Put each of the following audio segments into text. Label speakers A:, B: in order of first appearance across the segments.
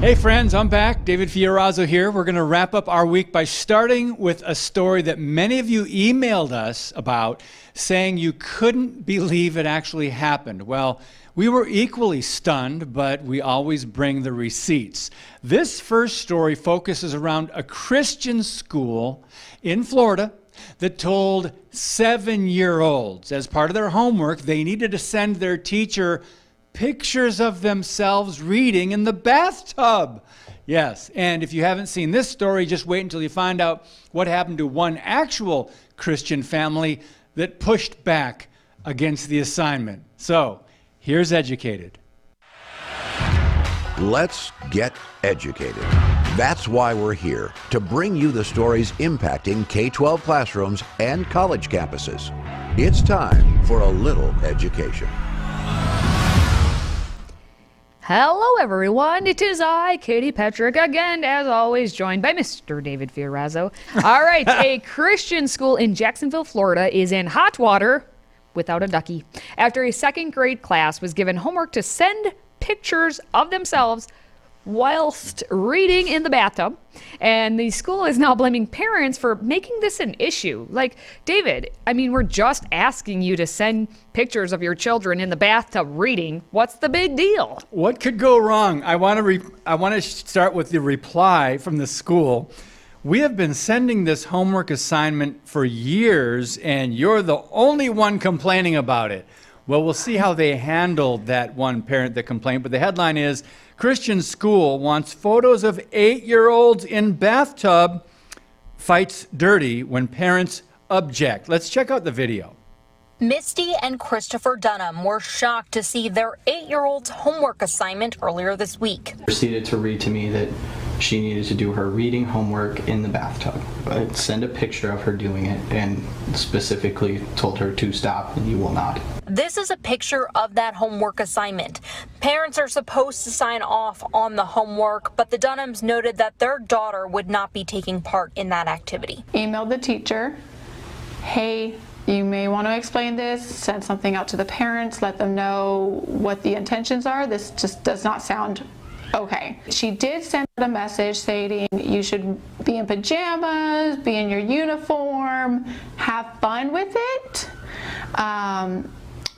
A: Hey, friends, I'm back. David Fiorazzo here. We're going to wrap up our week by starting with a story that many of you emailed us about saying you couldn't believe it actually happened. Well, we were equally stunned, but we always bring the receipts. This first story focuses around a Christian school in Florida that told seven year olds, as part of their homework, they needed to send their teacher pictures of themselves reading in the bathtub. Yes, and if you haven't seen this story, just wait until you find out what happened to one actual Christian family that pushed back against the assignment. So, here's Educated.
B: Let's get educated. That's why we're here to bring you the stories impacting K 12 classrooms and college campuses. It's time for a little education.
C: Hello, everyone. It is I, Katie Petrick, again, as always, joined by Mr. David Fiorazzo. All right, a Christian school in Jacksonville, Florida, is in hot water without a ducky after a second grade class was given homework to send pictures of themselves whilst reading in the bathtub. And the school is now blaming parents for making this an issue. Like, David, I mean, we're just asking you to send pictures of your children in the bathtub reading. What's the big deal?
A: What could go wrong? I want to re- I want to start with the reply from the school. We have been sending this homework assignment for years and you're the only one complaining about it. Well, we'll see how they handled that one parent that complained, but the headline is Christian school wants photos of 8-year-olds in bathtub fights dirty when parents object. Let's check out the video.
D: Misty and Christopher Dunham were shocked to see their eight year old's homework assignment earlier this week.
E: Proceeded to read to me that she needed to do her reading homework in the bathtub. I sent a picture of her doing it and specifically told her to stop and you will not.
D: This is a picture of that homework assignment. Parents are supposed to sign off on the homework, but the Dunhams noted that their daughter would not be taking part in that activity.
F: Emailed the teacher, hey, you may want to explain this, send something out to the parents, let them know what the intentions are. This just does not sound okay. She did send a message stating you should be in pajamas, be in your uniform, have fun with it. Um,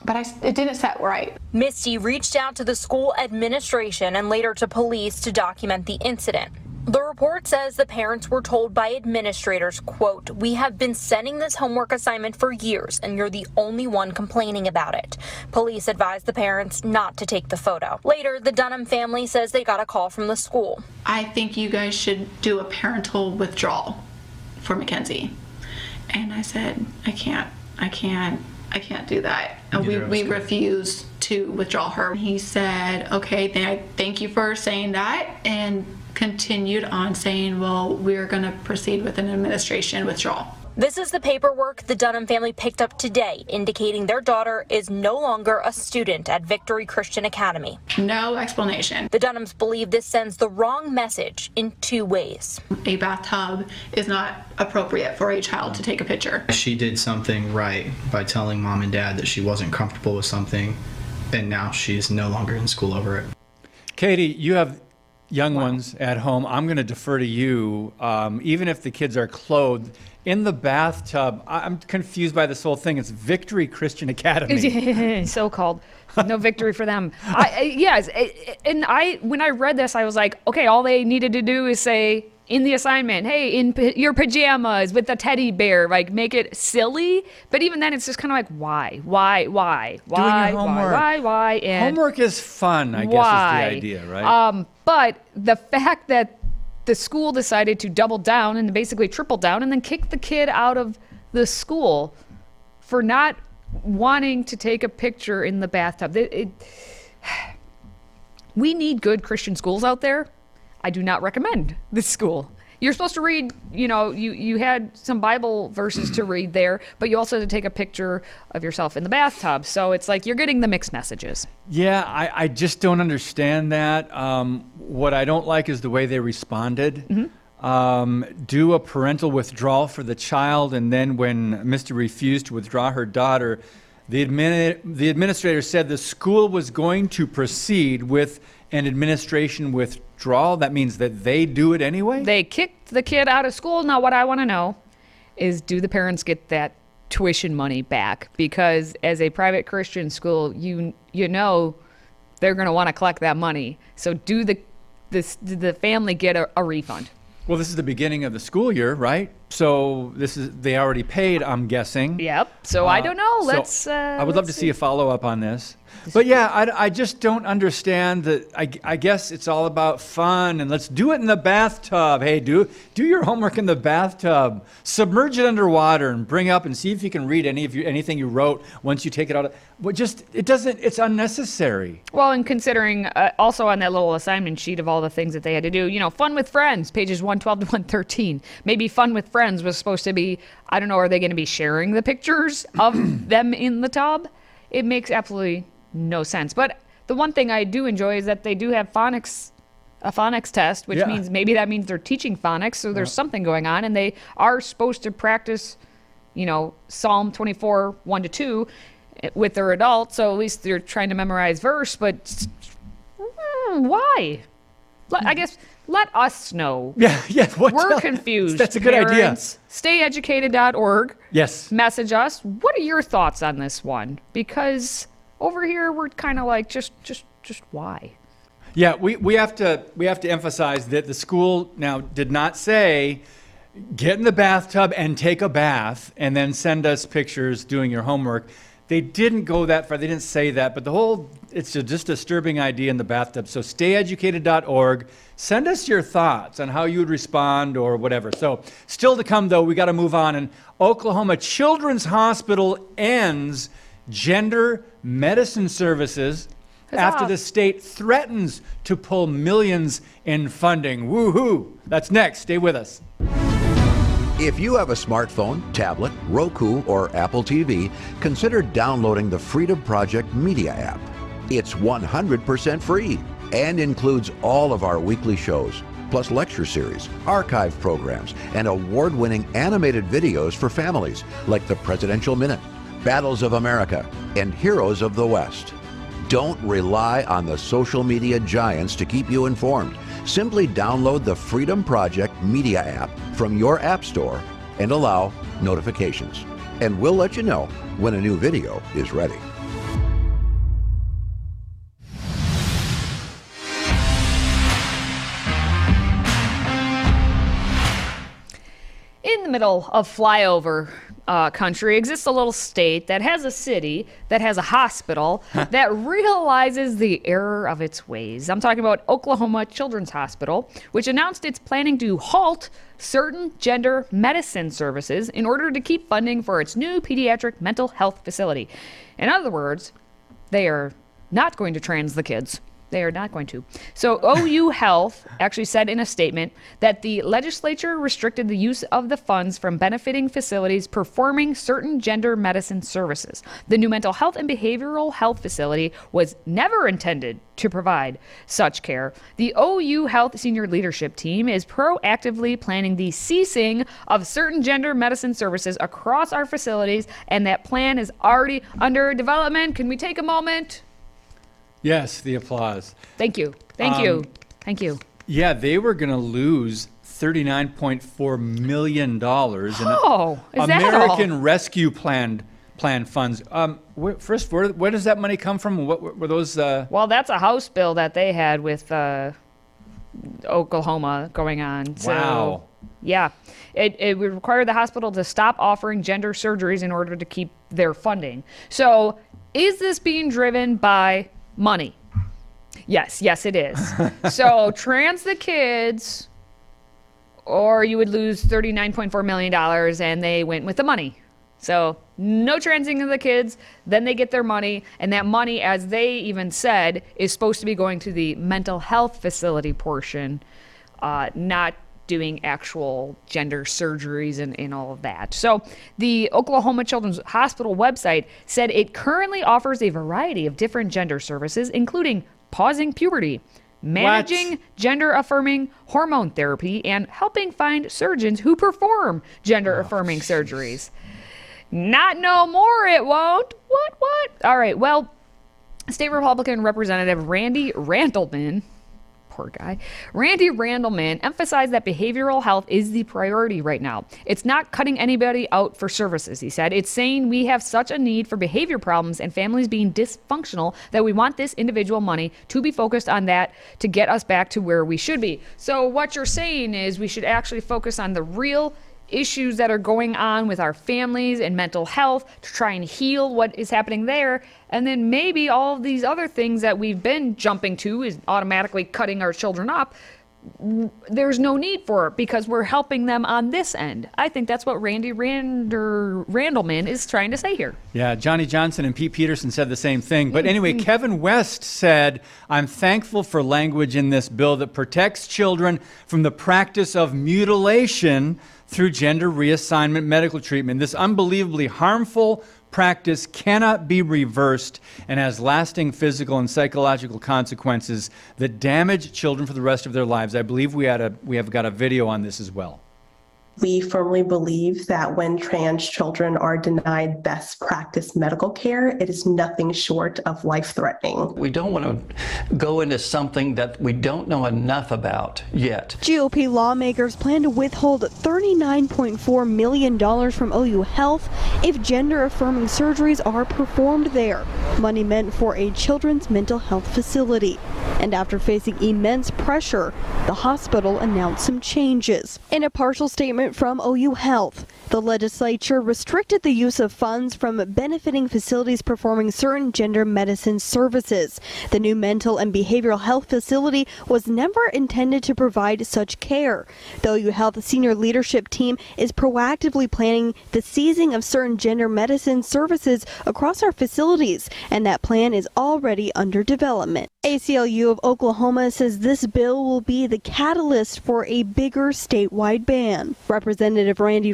F: but I, it didn't set right.
D: Misty reached out to the school administration and later to police to document the incident. The report says the parents were told by administrators, quote, "We have been sending this homework assignment for years and you're the only one complaining about it." Police advised the parents not to take the photo. Later, the Dunham family says they got a call from the school.
F: I think you guys should do a parental withdrawal for Mackenzie. And I said, I can't, I can't, I can't do that. And we,
E: Neither of
F: we
E: could.
F: refused to withdraw her. He said, okay, then I thank you for saying that and continued on saying, well, we're going to proceed with an administration withdrawal.
D: This is the paperwork the Dunham family picked up today, indicating their daughter is no longer a student at Victory Christian Academy.
F: No explanation.
D: The Dunhams believe this sends the wrong message in two ways.
F: A bathtub is not appropriate for a child to take a picture.
E: She did something right by telling mom and dad that she wasn't comfortable with something and now she's no longer in school over it.
A: Katie, you have young ones at home. I'm going to defer to you. Um, even if the kids are clothed in the bathtub, I- I'm confused by this whole thing. It's Victory Christian Academy.
C: so called. No victory for them. I, I, yes, I- and I when I read this, I was like, okay, all they needed to do is say in the assignment, hey, in pa- your pajamas with the teddy bear, like make it silly. But even then, it's just kind of like, why, why, why,
A: Doing your
C: why,
A: homework.
C: why, why, why, and
A: Homework is fun, I
C: why?
A: guess is the idea, right?
C: Um, but the fact that the school decided to double down and basically triple down and then kick the kid out of the school for not wanting to take a picture in the bathtub. It, it, we need good Christian schools out there. I do not recommend this school. You're supposed to read, you know, you, you had some Bible verses to read there, but you also had to take a picture of yourself in the bathtub. So it's like you're getting the mixed messages.
A: Yeah, I, I just don't understand that. Um, what I don't like is the way they responded.
C: Mm-hmm.
A: Um, do a parental withdrawal for the child, and then when Mr. refused to withdraw her daughter, The, admini- the administrator said the school was going to proceed with an administration withdrawal. That means that they do it anyway?
C: They kicked the kid out of school. Now, what I want to know is do the parents get that tuition money back? Because as a private Christian school, you you know they're going to want to collect that money. So do the this the family get a, a refund?
A: Well, this is the beginning of the school year, right? So this is they already paid, I'm guessing.
C: Yep. So I
A: Uh,
C: don't know.
A: so
C: Let's. Uh,
A: I would love to
C: let's
A: see a follow up on this. But yeah, I, I just don't understand that. I, I guess it's all about fun and let's do it in the bathtub. Hey, do do your homework in the bathtub. Submerge it underwater and bring up and see if you can read any of anything you wrote once you take it out. Of, but just it doesn't. It's unnecessary.
C: Well, and considering uh, also on that little assignment sheet of all the things that they had to do, you know, fun with friends, pages 112 to 113. Maybe fun with friends was supposed to be, I don't know, are they going to be sharing the pictures of them in the tub? It makes absolutely no sense. But the one thing I do enjoy is that they do have phonics, a phonics test, which
A: Yeah.
C: means maybe that means they're teaching phonics, so there's something going on, and they are supposed to practice, you know, Psalm 24, 1 to 2 eh, with their adults, so at least they're trying to memorize verse, but mm, why? I guess let us know.
A: Yeah, yeah. What
C: We're confused.
A: That's a good idea.
C: Stayeducated.org.
A: Yes.
C: Message us. What are your thoughts on this one? Because over here we're kind of like just, just, just why?
A: Yeah, we, we have to we have to emphasize that the school now did not say get in the bathtub and take a bath and then send us pictures doing your homework. They didn't go that far. They didn't say that, but the whole it's a just disturbing idea in the bathtub. So stayeducated.org. Send us your thoughts on how you would respond or whatever. So, still to come though, we got to move on and Oklahoma Children's Hospital ends gender medicine services after the state threatens to pull millions in funding. Woohoo! That's next. Stay with us.
B: If you have a smartphone, tablet, Roku, or Apple TV, consider downloading the Freedom Project Media app. It's 100% free and includes all of our weekly shows, plus lecture series, archive programs, and award winning animated videos for families like the Presidential Minute, Battles of America, and Heroes of the West. Don't rely on the social media giants to keep you informed. Simply download the Freedom Project Media app from your App Store and allow notifications. And we'll let you know when a new video is ready.
C: In the middle of flyover uh, country exists a little state that has a city that has a hospital that realizes the error of its ways. I'm talking about Oklahoma Children's Hospital, which announced it's planning to halt certain gender medicine services in order to keep funding for its new pediatric mental health facility. In other words, they are not going to trans the kids. They are not going to. So, OU Health actually said in a statement that the legislature restricted the use of the funds from benefiting facilities performing certain gender medicine services. The new mental health and behavioral health facility was never intended to provide such care. The OU Health senior leadership team is proactively planning the ceasing of certain gender medicine services across our facilities, and that plan is already under development. Can we take a moment?
A: Yes, the applause.
C: Thank you. Thank
A: Um,
C: you. Thank you.
A: Yeah, they were going to lose $39.4 million in
C: Oh, is that all?
A: American Rescue Plan plan funds. Um, where, first, where, where does that money come from? What were, were those? Uh,
C: Well, that's a House bill that they had with uh, Oklahoma going on. So,
A: Wow.
C: Yeah. It, it would require the hospital to stop offering gender surgeries in order to keep their funding. So, is this being driven by money? Yes, yes, it is. so, trans the kids, or you would lose $39.4 million, and they went with the money. So, no transing of the kids, then they get their money, and that money, as they even said, is supposed to be going to the mental health facility portion, uh, not doing actual gender surgeries and, and all of that. So, the Oklahoma Children's Hospital website said it currently offers a variety of different gender services, including pausing puberty, managing gender affirming hormone therapy, and helping find surgeons who perform gender oh, affirming surgeries. Not no more, it won't. What, what? All right, well, State Republican Representative Randy Randleman, poor guy, Randy Randleman emphasized that behavioral health is the priority right now. It's not cutting anybody out for services, he said. It's saying we have such a need for behavior problems and families being dysfunctional that we want this individual money to be focused on that to get us back to where we should be. So, what you're saying is we should actually focus on the real issues that are going on with our families and mental health to try and heal what is happening there. And then maybe all of these other things that we've been jumping to is automatically cutting our children up. There's no need for it because we're helping them on this end. I think that's what Randy Rander, Randleman is trying to say here.
A: Yeah, Johnny Johnson and Pete Peterson said the same thing. But mm-hmm. anyway, Kevin West said, I'm thankful for language in this bill that protects children from the practice of mutilation through gender reassignment medical treatment. This unbelievably harmful practice cannot be reversed and has lasting physical and psychological consequences that damage children for the rest of their lives. I believe we had a we have got a video on this as well.
G: We firmly believe that when trans children are denied best practice medical care, it is nothing short of life threatening.
H: We don't want to go into something that we don't know enough about yet.
I: GOP lawmakers plan to withhold $39.4 million from OU Health if gender affirming surgeries are performed there. Money meant for a children's mental health facility. And after facing immense pressure, the hospital announced some changes. In a partial statement from OU Health, the legislature restricted the use of funds from benefiting facilities performing certain gender medicine services. The new mental and behavioral health facility was never intended to provide such care. The OU Health senior leadership team is proactively planning the seizing of certain gender medicine services across our facilities, and that plan is already under development. ACLU of Oklahoma says this bill will be the catalyst for a bigger statewide ban. Representative Randy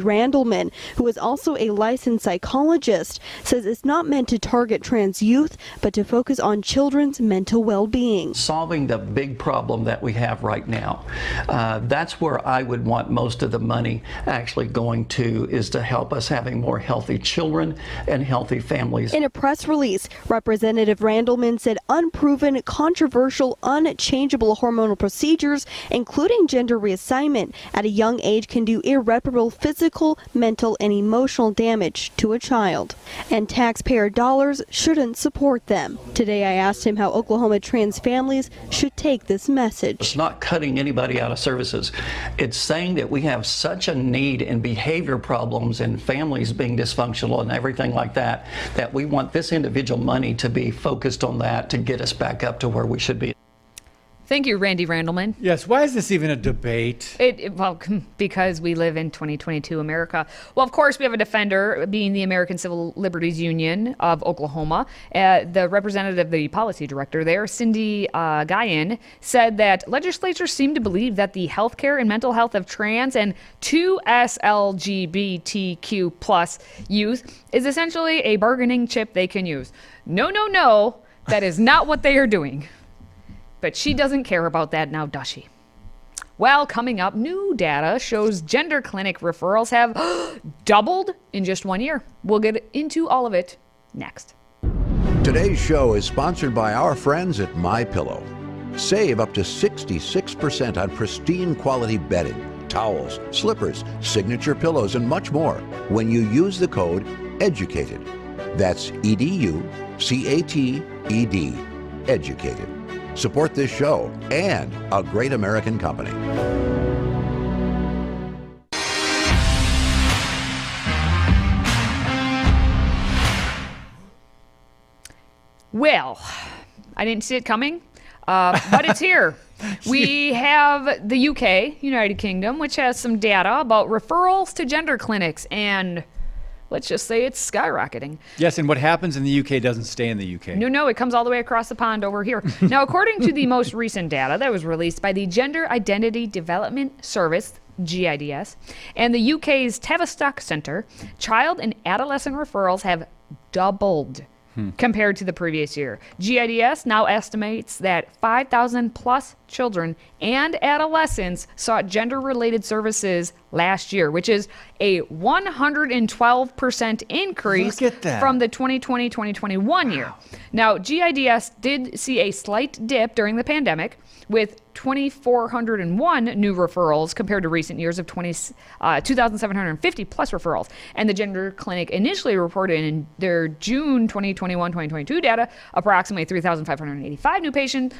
I: Who is also a licensed psychologist, says it's not meant to target trans youth, but to focus on children's mental well being.
H: Solving the big problem that we have right now. Uh, that's where I would want most of the money actually going to, is to help us having more healthy children and healthy families.
I: In a press release, Representative Randleman said unproven, controversial, unchangeable hormonal procedures, including gender reassignment, at a young age can do irreparable physical, mental, and emotional damage to a child. And taxpayer dollars shouldn't support them. Today, I asked him how Oklahoma trans families should take this message.
H: It's not cutting anybody out of services. It's saying that we have such a need in behavior problems and families being dysfunctional and everything like that, that we want this individual money to be focused on that to get us back up to where we should be.
C: Thank you, Randy Randleman.
A: Yes, why is this even a debate?
C: It, it- well, because we live in 2022 America. Well, of course, we have a defender, being the American Civil Liberties Union of Oklahoma. Uh, the representative, the policy director there, Cindy uh, Nguyen, said that legislatures seem to believe that the health care and mental health of trans and two SLGBTQ plus youth is essentially a bargaining chip they can use. No, no, no, that is not what they are doing. But she doesn't care about that now, does she? Well, coming up, new data shows gender clinic referrals have doubled in just one year. We'll get into all of it next.
B: Today's show is sponsored by our friends at My Pillow. Save up to 66% on pristine quality bedding, towels, slippers, signature pillows, and much more when you use the code EDUCATED. That's E D U C A T E D. Educated. Support this show and a great American company.
C: Well, I didn't see it coming, uh, but it's here. We have the UK, United Kingdom, which has some data about referrals to gender clinics, and let's just say it's skyrocketing.
A: Yes, and what happens in the UK doesn't stay in the UK.
C: No, no, it comes all the way across the pond over here. now, according to the most recent data that was released by the Gender Identity Development Service, GIDS, and the UK's Tavistock Centre, child and adolescent referrals have doubled hmm. compared to the previous year. GIDS now estimates that 5,000 plus children and adolescents sought gender related services last year, which is a 112% increase
A: Look at that.
C: from the 2020 2021 year. Now, GIDS did see a slight dip during the pandemic with 2,401 new referrals compared to recent years of 20, uh, 2,750 plus referrals. And the Gender Clinic initially reported in their June 2021 2022 data approximately 3,585 new patients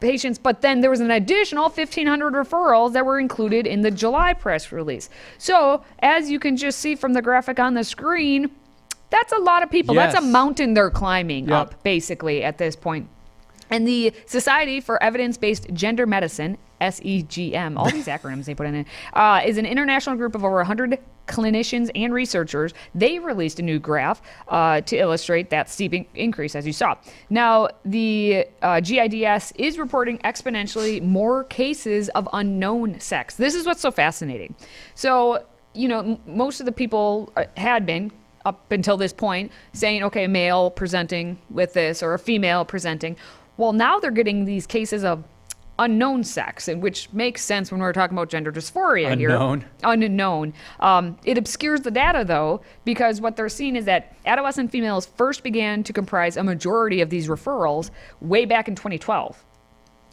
C: patients, but then there was an additional 1,500 referrals that were included in the July press release. So, as you can just see from the graphic on the screen, that's a lot of people. That's a mountain they're climbing
A: Yep.
C: up, basically, at this point. And the Society for Evidence Based Gender Medicine, SEGM, all these acronyms they put in it, uh, is an international group of over 100 clinicians and researchers. They released a new graph uh, to illustrate that steep in- increase, as you saw. Now, the uh, GIDS is reporting exponentially more cases of unknown sex. This is what's so fascinating. So, you know, m- most of the people uh, had been up until this point saying, okay, a male presenting with this or a female presenting. Well, now they're getting these cases of unknown sex, and which makes sense when we're talking about gender dysphoria
A: Unknown.
C: here. Unknown. Um, it obscures the data though, because what they're seeing is that adolescent females first began to comprise a majority of these referrals way back in 2012.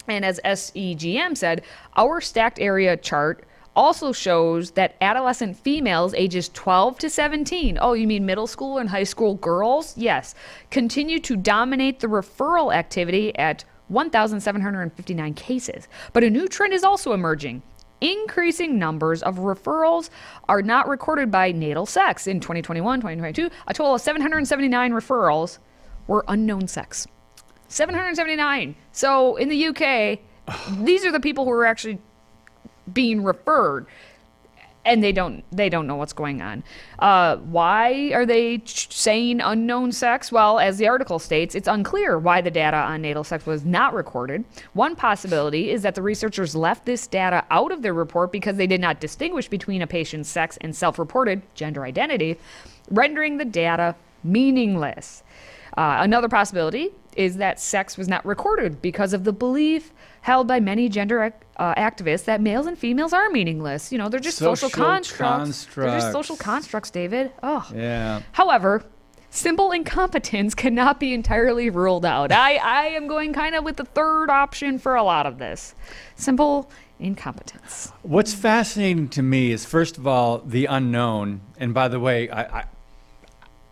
C: And as SEGM said, our stacked area chart also shows that adolescent females ages 12 to 17, oh, you mean middle school and high school girls? Yes, continue to dominate the referral activity at 1,759 cases. But a new trend is also emerging. Increasing numbers of referrals are not recorded by natal sex. In 2021 2022, a total of 779 referrals were unknown sex. 779. So in the UK, these are the people who are actually being referred and they don't they don't know what's going on. Uh, why are they ch- saying unknown sex? Well, as the article states, it's unclear why the data on natal sex was not recorded. One possibility is that the researchers left this data out of their report because they did not distinguish between a patient's sex and self-reported gender identity, rendering the data meaningless. Uh, another possibility is that sex was not recorded because of the belief held by many gender ac- uh, activists that males and females are meaningless. You know, they're just social,
A: Social
C: constructs. They're just social
A: constructs.
C: constructs, David. Oh.
A: Yeah.
C: However, simple incompetence cannot be entirely ruled out. I, I am going kind of with the third option for a lot of this. Simple incompetence.
A: What's fascinating to me is, first of all, the unknown. And by the way, I, I,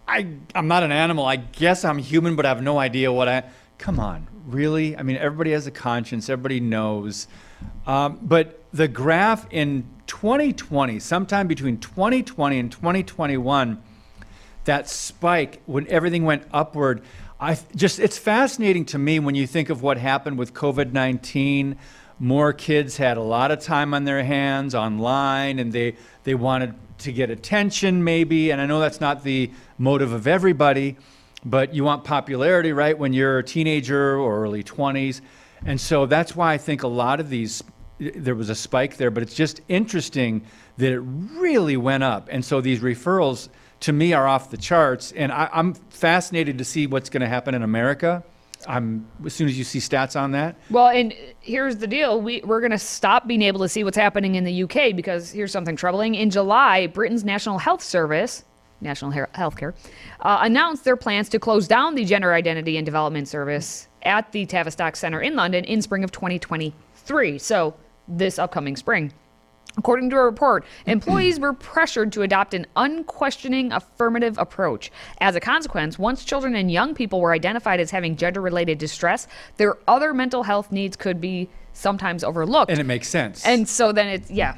A: I, I'm not an animal. I guess I'm human, but I have no idea what I. Come on, really? I mean, everybody has a conscience. Everybody knows. Um, but the graph in 2020, sometime between 2020 and 2021, that spike when everything went upward i just it's fascinating to me when you think of what happened with covid-19 more kids had a lot of time on their hands online and they they wanted to get attention maybe and i know that's not the motive of everybody but you want popularity right when you're a teenager or early 20s and so that's why i think a lot of these there was a spike there but it's just interesting that it really went up. And so these referrals to me are off the charts and I, i'm fascinated to see what's going to happen in america i'm as soon as you see stats on that
C: Well, and here's the deal. We, we're going to stop being able to see what's happening in the UK because here's something troubling. In July, Britain's National Health Service, National He- Healthcare, uh, announced their plans to close down the Gender Identity and Development Service at the Tavistock Centre in London in spring of 2023. So, this upcoming spring. According to a report, employees were pressured to adopt an unquestioning affirmative approach. As a consequence, once children and young people were identified as having gender related distress, their other mental health needs could be sometimes overlooked.
A: and it makes sense
C: And so then it's, yeah.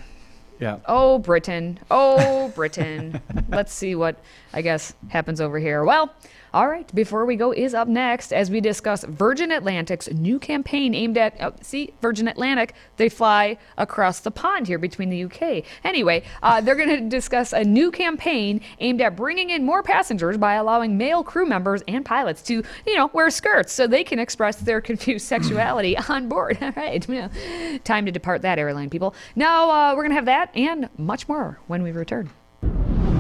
A: yeah
C: Oh, Britain. Oh, Britain. Let's see what I guess happens over here. Well, all right, before we go is up next as we discuss Virgin Atlantic's new campaign aimed at, oh, see, Virgin Atlantic, they fly across the pond here between the UK. Anyway, uh, they're going to discuss a new campaign aimed at bringing in more passengers by allowing male crew members and pilots to, you know, wear skirts so they can express their confused sexuality on board. All right, you know, time to depart that airline, people. Now uh, we're going to have that and much more when we return.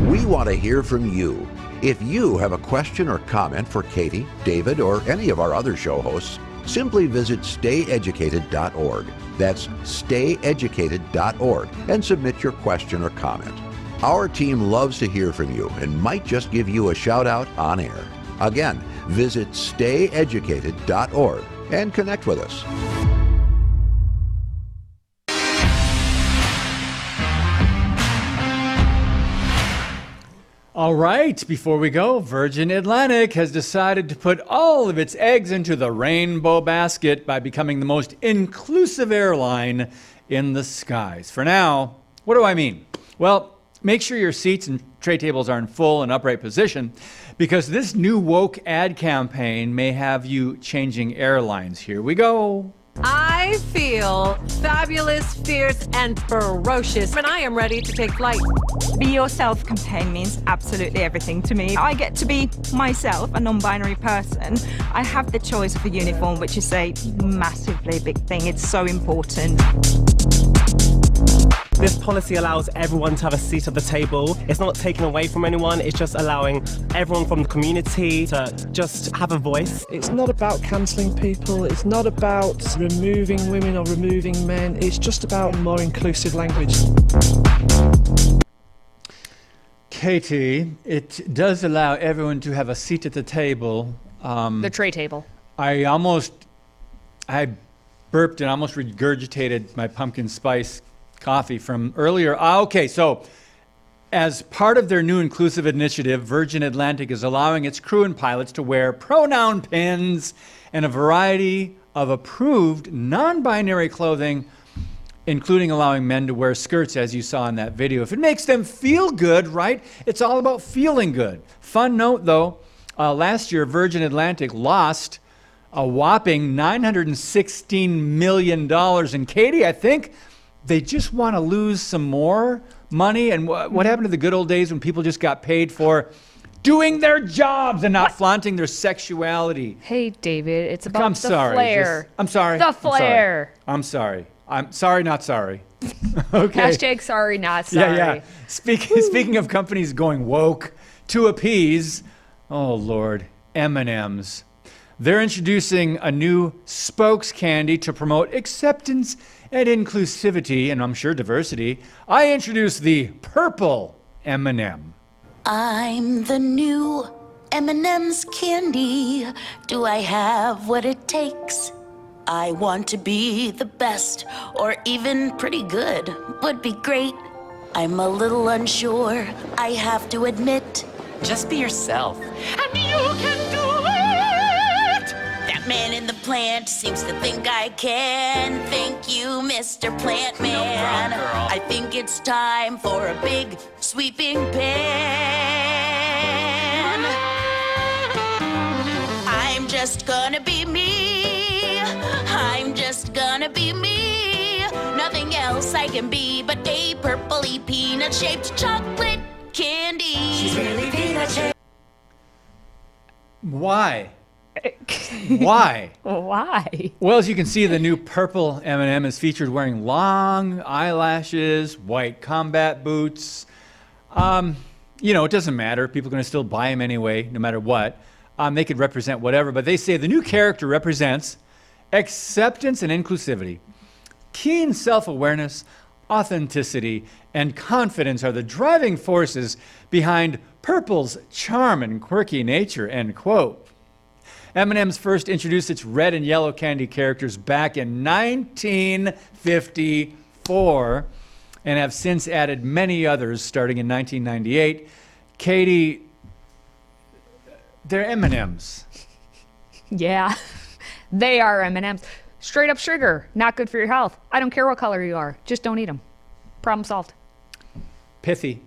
B: We want to hear from you. If you have a question or comment for Katie, David, or any of our other show hosts, Simply visit stayeducated.org. That's stayeducated.org and submit your question or comment. Our team loves to hear from you and might just give you a shout out on air. Again, visit stayeducated.org and connect with us.
A: All right, before we go, Virgin Atlantic has decided to put all of its eggs into the rainbow basket by becoming the most inclusive airline in the skies. For now, what do I mean? Well, make sure your seats and tray tables are in full and upright position because this new woke ad campaign may have you changing airlines. Here we go.
J: I feel fabulous, fierce, and ferocious, and I am ready to take flight.
K: Be Yourself campaign means absolutely everything to me. I get to be myself, a non binary person. I have the choice of a uniform, which is a massively big thing. It's so important.
L: This policy allows everyone to have a seat at the table. It's not taken away from anyone, it's just allowing everyone from the community to just have a voice.
M: It's not about cancelling people, it's not about removing women or removing men, it's just about more inclusive language.
A: Katie, it does allow everyone to have a seat at the table. Um,
C: The tray table.
A: I almost, I burped and almost regurgitated my pumpkin spice coffee from earlier. Ah, okay, so as part of their new inclusive initiative, Virgin Atlantic is allowing its crew and pilots to wear pronoun pins and a variety of approved non binary clothing, including allowing men to wear skirts, as you saw in that video. If it makes them feel good, right? It's all about feeling good. Fun note though uh, last year, Virgin Atlantic lost a whopping $916 million. And Katie, I think they just want to lose some more money. And wh- what happened to the good old days when people just got paid for doing their jobs and not flaunting their sexuality?
C: Hey, David, it's about
A: I'm
C: the
A: sorry.
C: flair.
A: Just- I'm sorry.
C: The
A: I'm sorry.
C: flair.
A: I'm sorry. I'm sorry, not sorry. okay.
C: Hashtag sorry, not sorry.
A: Yeah, yeah. Speaking speaking of companies going woke to appease, oh Lord, M&Ms. They're introducing a new spokes candy to promote acceptance and inclusivity, and I'm sure diversity. I introduce the purple M&M.
N: I'm the new M&M's candy. Do I have what it takes? I want to be the best or even pretty good. Would be great. I'm a little unsure, I have to admit.
O: Just be yourself.
N: And you can do it! That man in the plant seems to think I can. Thank you, Mr. Plant Man.
O: No problem, girl.
N: I think it's time for a big sweeping pan. I'm just gonna be me. I'm just gonna be me. Nothing else I can be but a purpley peanut shaped chocolate candy. She's really peanut shaped.
A: Why? Why?
C: Why?
A: Well, as you can see, the new purple M&M is featured wearing long eyelashes, white combat boots. Um, you know, it doesn't matter. People are going to still buy them anyway, no matter what. Um, they could represent whatever, but they say the new character represents acceptance and inclusivity. Keen self awareness, authenticity, and confidence are the driving forces behind Purple's charm and quirky nature, end quote. M&M's first introduced its red and yellow candy characters back in 1954 and have since added many others starting in 1998. Katie, they're M&M's.
C: Yeah, they are M&Ms. Straight up sugar, not good for your health. I don't care what color you are, just don't eat them. Problem solved.
A: Pithy.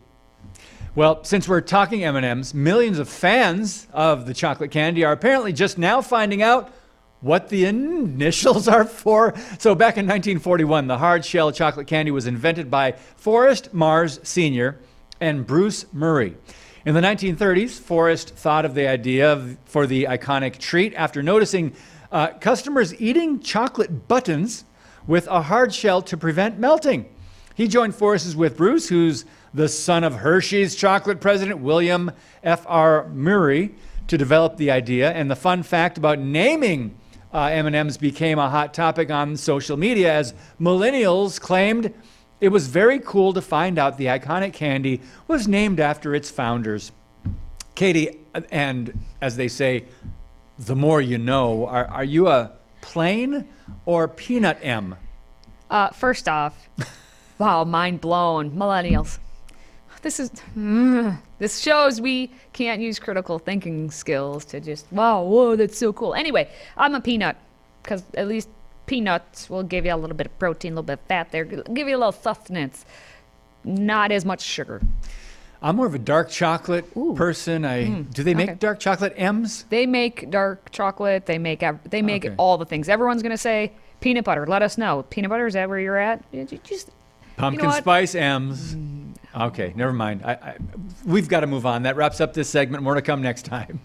A: Well, since we're talking M&Ms, millions of fans of the chocolate candy are apparently just now finding out what the initials are for. So back in 1941, the hard shell chocolate candy was invented by Forrest Mars Sr. and Bruce Murray. In the 1930s, Forrest thought of the idea of, for the iconic treat after noticing uh, customers eating chocolate buttons with a hard shell to prevent melting. He joined forces with Bruce, who's the son of Hershey's chocolate president William F.R. Murray, to develop the idea. And the fun fact about naming uh, M&Ms became a hot topic on social media as millennials claimed it was very cool to find out the iconic candy was named after its founders. Katie, and as they say, the more you know, are, are you a plain or peanut M?
C: Uh, first off, wow, mind blown. Millennials. This is mm, this shows we can't use critical thinking skills to just wow, whoa, that's so cool. Anyway, I'm a peanut because at least peanuts will give you a little bit of protein, a little bit of fat there, give you a little sustenance, not as much sugar.
A: I'm more of a dark chocolate person. I do they make
C: okay.
A: dark chocolate M's?
C: They make dark chocolate. They make they make
A: Okay.
C: all the things. Everyone's gonna say peanut butter. Let us know. Peanut butter is that where you're at? Just
A: Pumpkin
C: what?
A: spice M's. Okay, never mind. I, I, we've got to move on. That wraps up this segment. More to come next time.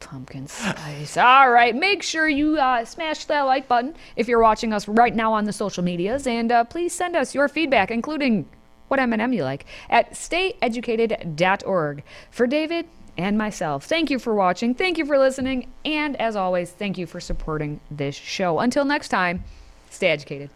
C: pumpkin spice. All right, make sure you uh, smash that like button if you're watching us right now on the social medias, and uh, please send us your feedback, including what M&M you like, at stayeducated.org. For David and myself, thank you for watching, thank you for listening, and as always, thank you for supporting this show. Until next time, stay educated.